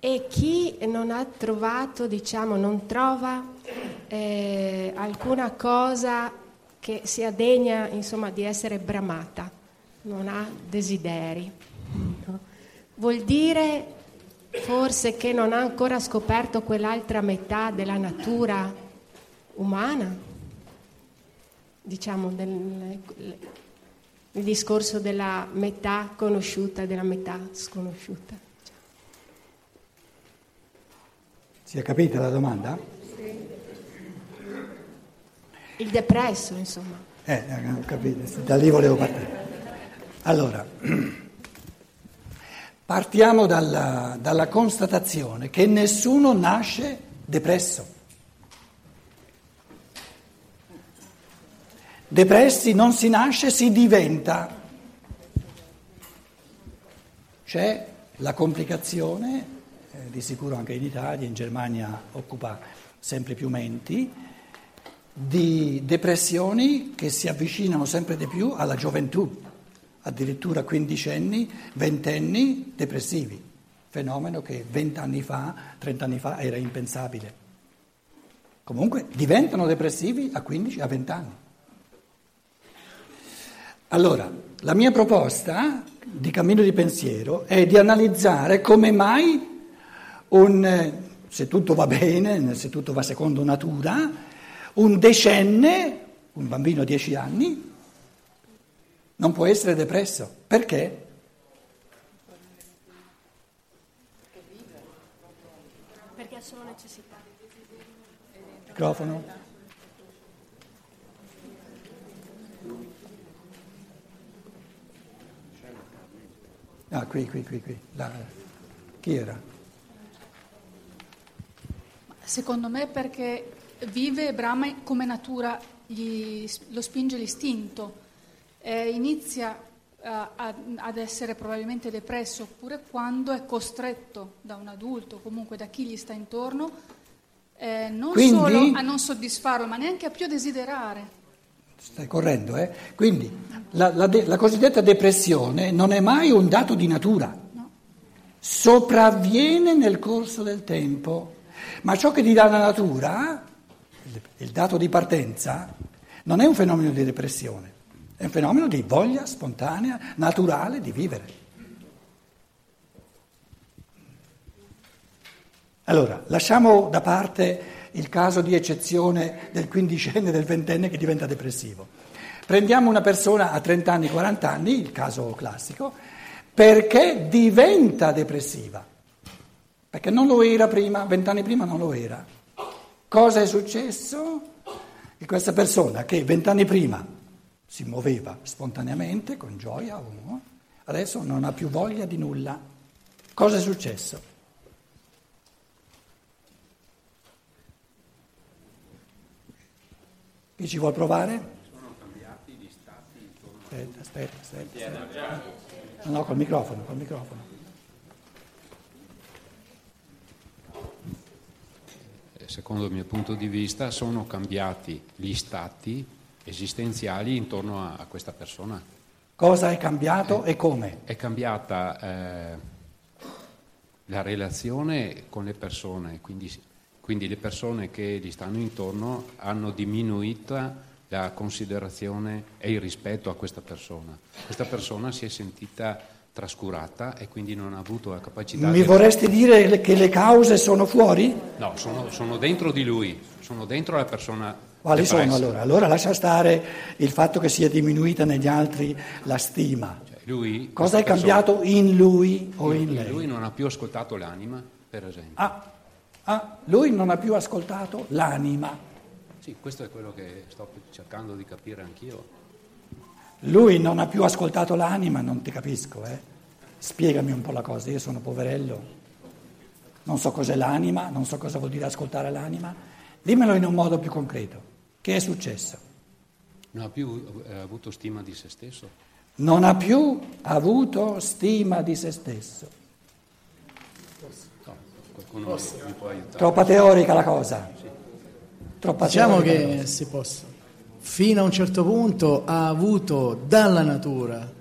E chi non ha trovato, diciamo, non trova eh, alcuna cosa che sia degna, insomma, di essere bramata, non ha desideri. No? Vuol dire forse che non ha ancora scoperto quell'altra metà della natura umana, diciamo, del, il discorso della metà conosciuta e della metà sconosciuta. Si è capita la domanda? Il depresso, insomma. Eh, ho capito, da lì volevo partire. Allora, partiamo dalla, dalla constatazione che nessuno nasce depresso. Depressi non si nasce, si diventa. C'è la complicazione, eh, di sicuro anche in Italia, in Germania occupa sempre più menti, di depressioni che si avvicinano sempre di più alla gioventù, addirittura quindicenni, ventenni depressivi, fenomeno che vent'anni fa, trent'anni fa era impensabile. Comunque diventano depressivi a 15, a 20 anni. Allora, la mia proposta di cammino di pensiero è di analizzare come mai un, se tutto va bene, se tutto va secondo natura, un decenne, un bambino di 10 anni, non può essere depresso. Perché? Perché ha solo necessità. Microfono. Ah, qui, qui, qui, qui. La, chi era? Secondo me perché vive Brahma come natura, gli, lo spinge l'istinto, eh, inizia uh, a, ad essere probabilmente depresso oppure quando è costretto da un adulto, comunque da chi gli sta intorno, eh, non Quindi, solo a non soddisfarlo, ma neanche a più desiderare. Stai correndo, eh? Quindi la, la, de, la cosiddetta depressione non è mai un dato di natura, No. sopravviene nel corso del tempo, ma ciò che ti dà la natura, il, dato di partenza, non è un fenomeno di depressione, è un fenomeno di voglia spontanea, naturale di vivere. Allora, lasciamo da parte il caso di eccezione del quindicenne del ventenne che diventa depressivo. Prendiamo una persona a 30 anni, 40 anni, il caso classico, perché diventa depressiva. Perché non lo era prima, vent'anni prima non lo era. Cosa è successo? Che questa persona che vent'anni prima si muoveva spontaneamente, con gioia, adesso non ha più voglia di nulla. Cosa è successo? Chi ci vuol provare? Sono cambiati gli stati intorno Aspetta, aspetta, aspetta. aspetta. No, no, col microfono, col microfono. Secondo il mio punto di vista sono cambiati gli stati esistenziali intorno a, a questa persona. Cosa è cambiato e come? È cambiata eh, la relazione con le persone, quindi, quindi le persone che gli stanno intorno hanno diminuito la considerazione e il rispetto a questa persona. Questa persona si è sentita trascurata e quindi non ha avuto la capacità Mi di... vorresti dire che le cause sono fuori? No, sono, sono dentro di lui, sono dentro la persona. Quali sono depressa. allora? Allora lascia stare il fatto che sia diminuita negli altri la stima. Cioè, lui, Cosa è persona- cambiato in lui o in Lui lei? non ha più ascoltato l'anima, per esempio. Ah, ah, lui non ha più ascoltato l'anima. Sì, questo è quello che sto cercando di capire anch'io. Lui non ha più ascoltato l'anima, non ti capisco, eh. Spiegami un po' la cosa, io sono poverello, non so cos'è l'anima, non so cosa vuol dire ascoltare l'anima. Dimmelo in un modo più concreto. Che è successo? Non ha più eh, avuto stima di se stesso. Non ha più avuto stima di se stesso. No, qualcuno mi può aiutare? Troppa teorica la cosa. Troppa Diciamo teorica che si possa. Fino a un certo punto ha avuto dalla natura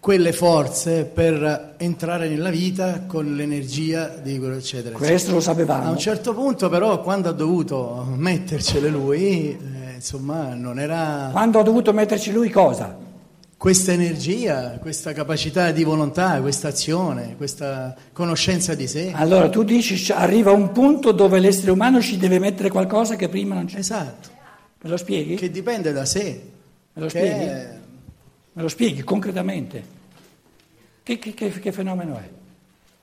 quelle forze per entrare nella vita con l'energia di quello eccetera. Questo lo sapevamo. A un certo punto però quando ha dovuto mettercele lui, eh, insomma non era Quando ha dovuto metterci lui cosa? questa energia, questa capacità di volontà, questa azione, questa conoscenza di sé. Allora tu dici arriva un punto dove l'essere umano ci deve mettere qualcosa che prima non c'è. Esatto, Me lo spieghi? che dipende da sé. Me lo spieghi? è- Me lo spieghi concretamente? Che, che- che- che fenomeno è?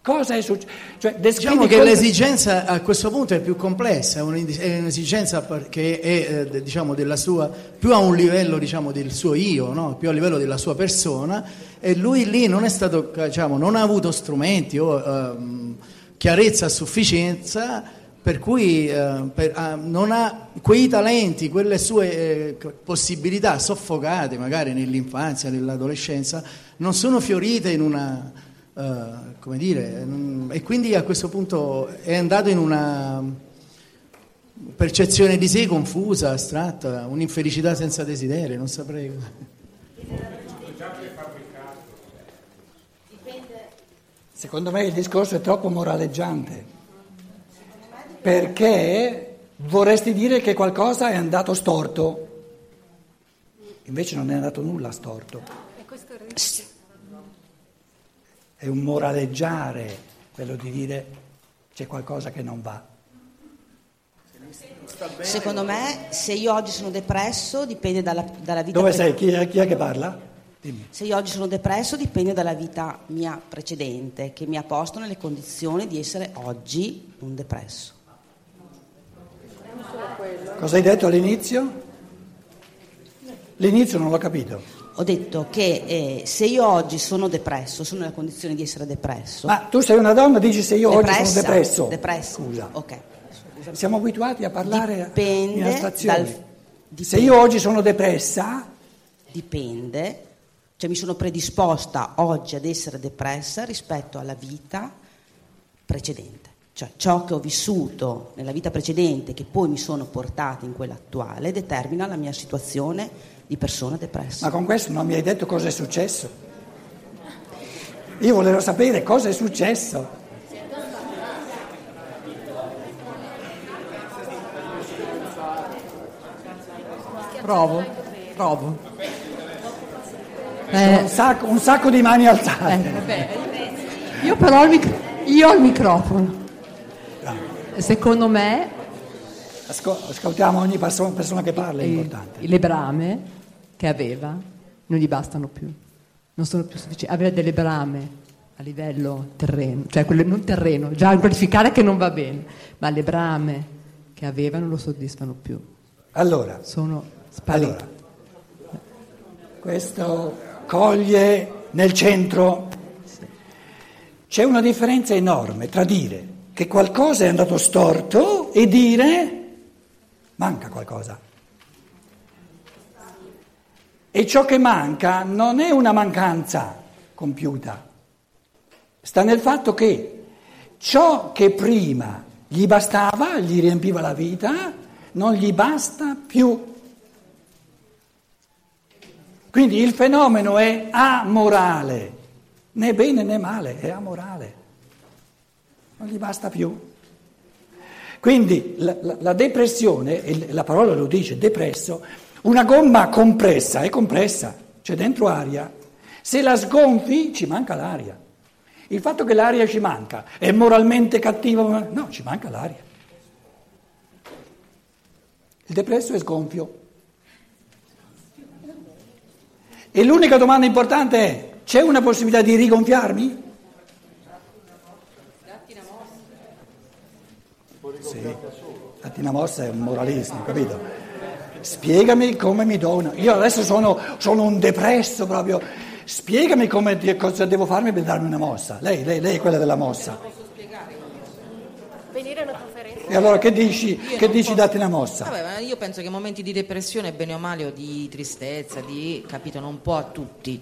Cosa è successo? Cioè, Diciamo che cosa- l'esigenza a questo punto è più complessa, è un'esigenza che è eh, diciamo, della sua, più a un livello diciamo, del suo io, no? più a livello della sua persona e lui lì non è stato, diciamo, non ha avuto strumenti o ehm, chiarezza a sufficienza per cui eh, per- ah, non ha quei talenti, quelle sue eh, possibilità soffocate magari nell'infanzia, nell'adolescenza, non sono fiorite in una eh, come dire, mm, e quindi a questo punto è andato in una percezione di sé confusa, astratta, un'infelicità senza desiderio, non saprei. Secondo me il discorso è troppo moraleggiante, perché vorresti dire che qualcosa è andato storto, invece non è andato nulla storto. È un moraleggiare quello di dire c'è qualcosa che non va. Secondo me, se io oggi sono depresso, dipende dalla, dalla vita Dove pre- sei? Chi è, chi è che parla? Dimmi. Se io oggi sono depresso, dipende dalla vita mia precedente, che mi ha posto nelle condizioni di essere oggi un depresso. Cosa hai detto all'inizio? L'inizio non l'ho capito. Ho detto che eh, se io oggi sono depresso, sono nella condizione di essere depresso. Ma tu sei una donna, dici se io oggi sono depresso. Depressa. Scusa. Ok. Siamo abituati a parlare in Dipende astrazioni. dal- Se io oggi sono depressa, Dipende, cioè mi sono predisposta oggi ad essere depressa rispetto alla vita precedente. Cioè ciò che ho vissuto nella vita precedente, che poi mi sono portata in quella attuale, determina la mia situazione di persona depressa. ma con questo non mi hai detto cosa è successo. Io volevo sapere cosa è successo. Provo, provo. Eh, un, sacco, un sacco di mani alzate. eh, vabbè. Io però ho il, mic- io ho il microfono. Secondo me Asco- ascoltiamo ogni perso- persona che parla, è importante. le brame che aveva non gli bastano più, non sono più sufficienti. Avere delle brame a livello terreno, cioè quelle non terreno, già qualificare che non va bene, ma le brame che aveva non lo soddisfano più, Allora, sono sparite. allora, questo coglie nel centro. C'è una differenza enorme tra dire che qualcosa è andato storto e dire manca qualcosa. E ciò che manca non è una mancanza compiuta, sta nel fatto che ciò che prima gli bastava, gli riempiva la vita, non gli basta più. Quindi il fenomeno è amorale, né bene né male, è amorale, non gli basta più. Quindi la, la- la depressione, e la parola lo dice, depresso, una gomma compressa è compressa, c'è dentro aria. Se la sgonfi ci manca l'aria. Il fatto che l'aria ci manca è moralmente cattivo? No, ci manca l'aria. Il depresso è sgonfio. E l'unica domanda importante è, c'è una possibilità di rigonfiarmi? Sì, datti una mossa è un moralismo, capito? Spiegami come mi dono. Io adesso sono, sono un depresso proprio. Spiegami come, cosa devo farmi per darmi una mossa. Lei, lei, lei è quella della mossa. Venire a una conferenza. E allora che dici, che dici datti una mossa? Vabbè, ma io penso che momenti di depressione, bene o male, o di tristezza, di, capito, non un po' a tutti,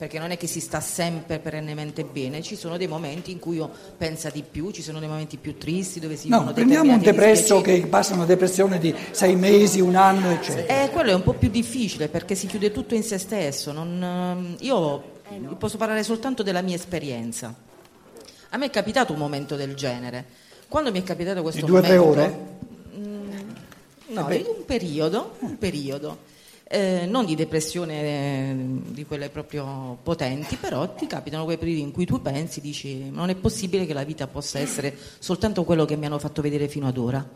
perché non è che si sta sempre perennemente bene, ci sono dei momenti in cui uno pensa di più, ci sono dei momenti più tristi dove si No, vivono prendiamo un depresso che passa una depressione di sei mesi, un anno, eccetera. Eh, quello è un po' più difficile perché si chiude tutto in se stesso. non, ehm, io posso parlare soltanto della mia esperienza. A me è capitato un momento del genere. Quando mi è capitato questo Di due o tre momento... ore? Mm, no, Eh un periodo, un periodo. Eh, non di depressione eh, di quelle proprio potenti, però ti capitano quei periodi in cui tu pensi, dici, non è possibile che la vita possa essere soltanto quello che mi hanno fatto vedere fino ad ora.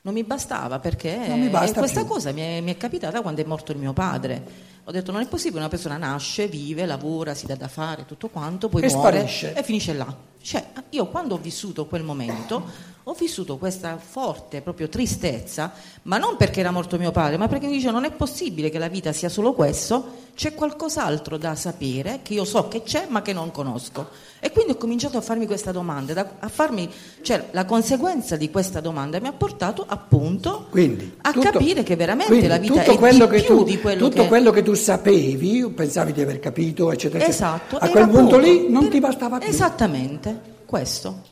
Non mi bastava perché mi basta questa più. cosa mi è, mi è capitata quando è morto il mio padre. Ho detto non è possibile, una persona nasce, vive, lavora, si dà da fare, tutto quanto, poi E muore sparisce. e finisce là. Cioè, io quando ho vissuto quel momento ho vissuto questa forte proprio tristezza, ma non perché era morto mio padre, ma perché mi dice non è possibile che la vita sia solo questo, c'è qualcos'altro da sapere che io so che c'è ma che non conosco. E quindi ho cominciato a farmi questa domanda, da- a farmi, cioè la conseguenza di questa domanda mi ha portato appunto Quindi, a tutto- capire che veramente la vita tutto è quello di più tu, di quello tutto che... quello che tu sapevi, pensavi di aver capito, eccetera, eccetera. Esatto. A quel punto poco. lì non Per- ti bastava più. Esattamente, questo.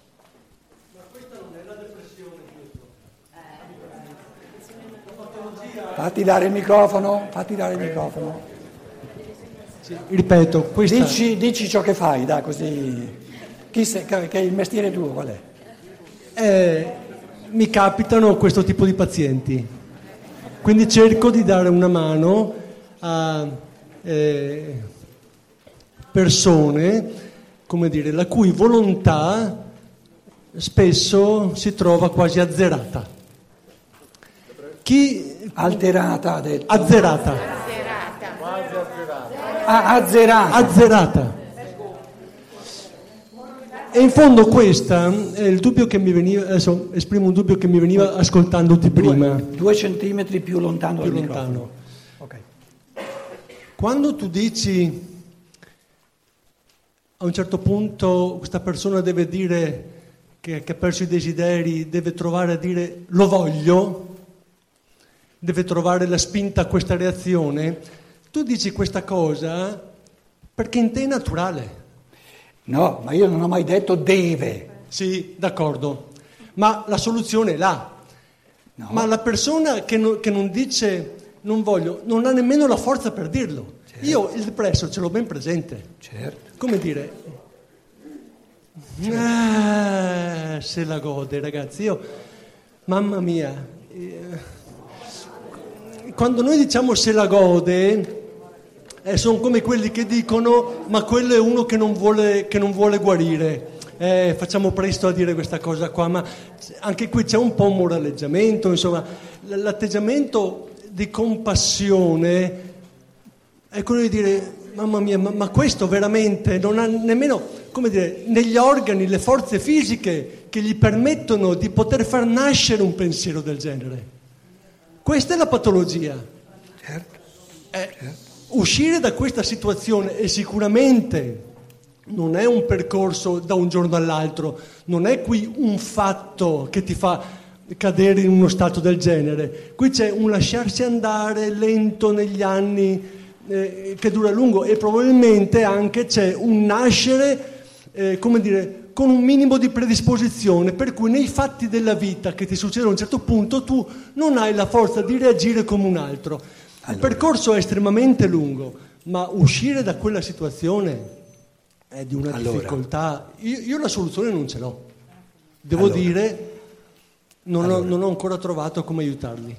Fatti dare il microfono, fatti dare il microfono. Ripeto, questa, Dici, dici ciò che fai, dai, così. Chi sei, che che è il mestiere tuo, qual è? eh, mi capitano questo tipo di pazienti, quindi cerco di dare una mano a eh, persone, come dire, la cui volontà spesso si trova quasi azzerata. Chi Alterata, ha detto. azzerata, Ah, azzerata. azzerata. E in fondo questa è il dubbio che mi veniva, adesso esprimo un dubbio che mi veniva ascoltandoti prima. Due, due centimetri più lontano Più lontano. microfono. Quando tu dici a un certo punto questa persona deve dire che, che ha perso i desideri, deve trovare a dire lo voglio, deve trovare la spinta a questa reazione, tu dici questa cosa perché in te è naturale. No, ma io non ho mai detto deve. Sì, d'accordo, ma la soluzione è là. No. Ma la persona che, no- che non dice non voglio, non ha nemmeno la forza per dirlo. Io il depresso ce l'ho ben presente. Certo. Come dire, ah, se la gode ragazzi, io, mamma mia, eh, quando noi diciamo se la gode, eh, sono come quelli che dicono ma quello è uno che non vuole, che non vuole guarire. Eh, facciamo presto a dire questa cosa qua, ma anche qui c'è un po' un moraleggiamento, insomma, l'atteggiamento di compassione è quello di dire, mamma mia, ma, ma questo veramente non ha nemmeno, come dire, negli organi le forze fisiche che gli permettono di poter far nascere un pensiero del genere. Questa è la patologia. Certo. Eh, uscire da questa situazione e sicuramente non è un percorso da un giorno all'altro, non è qui un fatto che ti fa cadere in uno stato del genere, qui c'è un lasciarsi andare lento negli anni eh, che dura a lungo e probabilmente anche c'è un nascere, eh, come dire, con un minimo di predisposizione, per cui nei fatti della vita che ti succedono a un certo punto tu non hai la forza di reagire come un altro. Il percorso è estremamente lungo, ma uscire da quella situazione è di una Allora. difficoltà. Io, io la soluzione non ce l'ho. Devo Allora. dire, non, ho, Allora. non ho ancora trovato come aiutarli.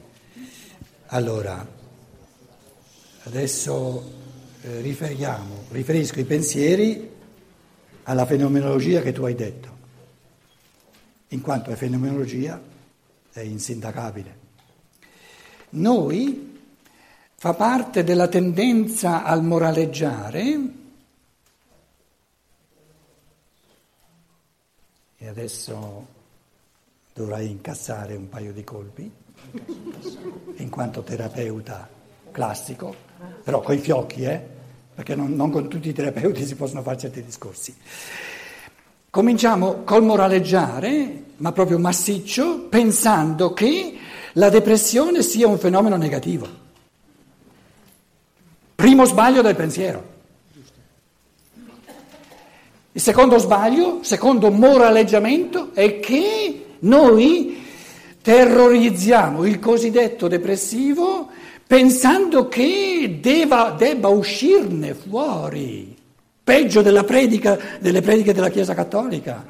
Allora, adesso eh, riferiamo, riferisco i pensieri alla fenomenologia che tu hai detto, in quanto è fenomenologia è insindacabile. Noi fa parte della tendenza al moraleggiare e adesso dovrai incassare un paio di colpi in quanto terapeuta classico, però coi fiocchi, eh? perché non, non con tutti i terapeuti si possono fare certi discorsi. Cominciamo col moraleggiare, ma proprio massiccio, pensando che la depressione sia un fenomeno negativo. Primo sbaglio del pensiero. Il secondo sbaglio, secondo moraleggiamento, è che noi terrorizziamo il cosiddetto depressivo pensando che deva- debba uscirne fuori peggio predica, delle prediche della Chiesa Cattolica.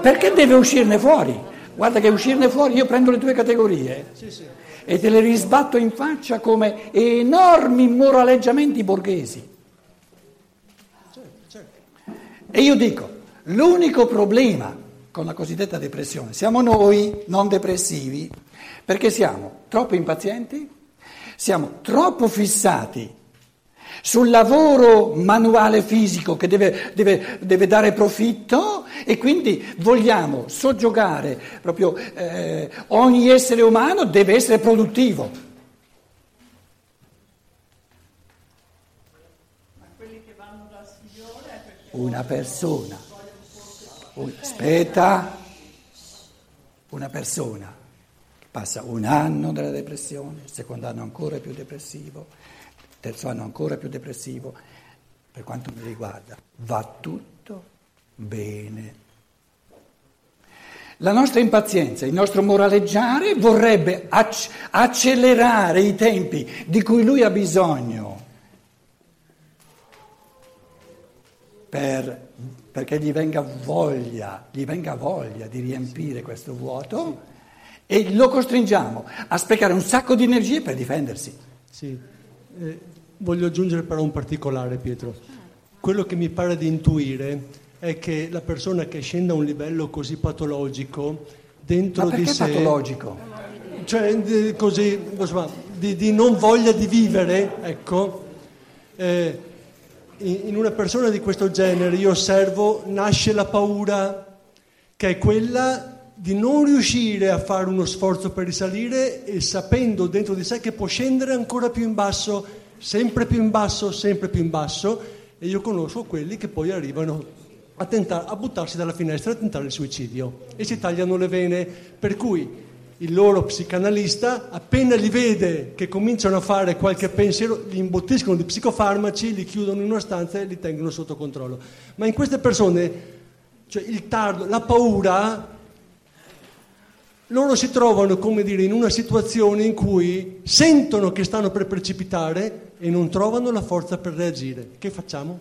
Perché deve uscirne fuori? Guarda che uscirne fuori io prendo le tue categorie e te le risbatto in faccia come enormi moraleggiamenti borghesi. E io dico, l'unico problema con la cosiddetta depressione siamo noi non depressivi, perché siamo troppo impazienti, siamo troppo fissati sul lavoro manuale fisico che deve, deve, deve dare profitto e quindi vogliamo soggiogare proprio eh, ogni essere umano deve essere produttivo. Una persona, un, aspetta, una persona passa un anno della depressione, il secondo anno ancora più depressivo, il terzo anno ancora più depressivo, per quanto mi riguarda, va tutto bene. La nostra impazienza, il nostro moraleggiare vorrebbe ac- accelerare i tempi di cui lui ha bisogno per, perché gli venga voglia, gli venga voglia di riempire questo vuoto e lo costringiamo a sprecare un sacco di energie per difendersi. Sì, eh, voglio aggiungere però un particolare Pietro. Quello che mi pare di intuire è che la persona che scende a un livello così patologico dentro Ma di perché sé... patologico? Cioè, di, così, insomma, di, di non voglia di vivere, ecco, eh, in una persona di questo genere io osservo nasce la paura che è quella di non riuscire a fare uno sforzo per risalire e sapendo dentro di sé che può scendere ancora più in basso, sempre più in basso, sempre più in basso, e io conosco quelli che poi arrivano a, tentare, a buttarsi dalla finestra a tentare il suicidio. E si tagliano le vene, per cui il loro psicanalista appena li vede che cominciano a fare qualche pensiero, li imbottiscono di psicofarmaci, li chiudono in una stanza e li tengono sotto controllo. Ma in queste persone, cioè il tardo, la paura, loro si trovano, come dire, in una situazione in cui sentono che stanno per precipitare e non trovano la forza per reagire. Che facciamo?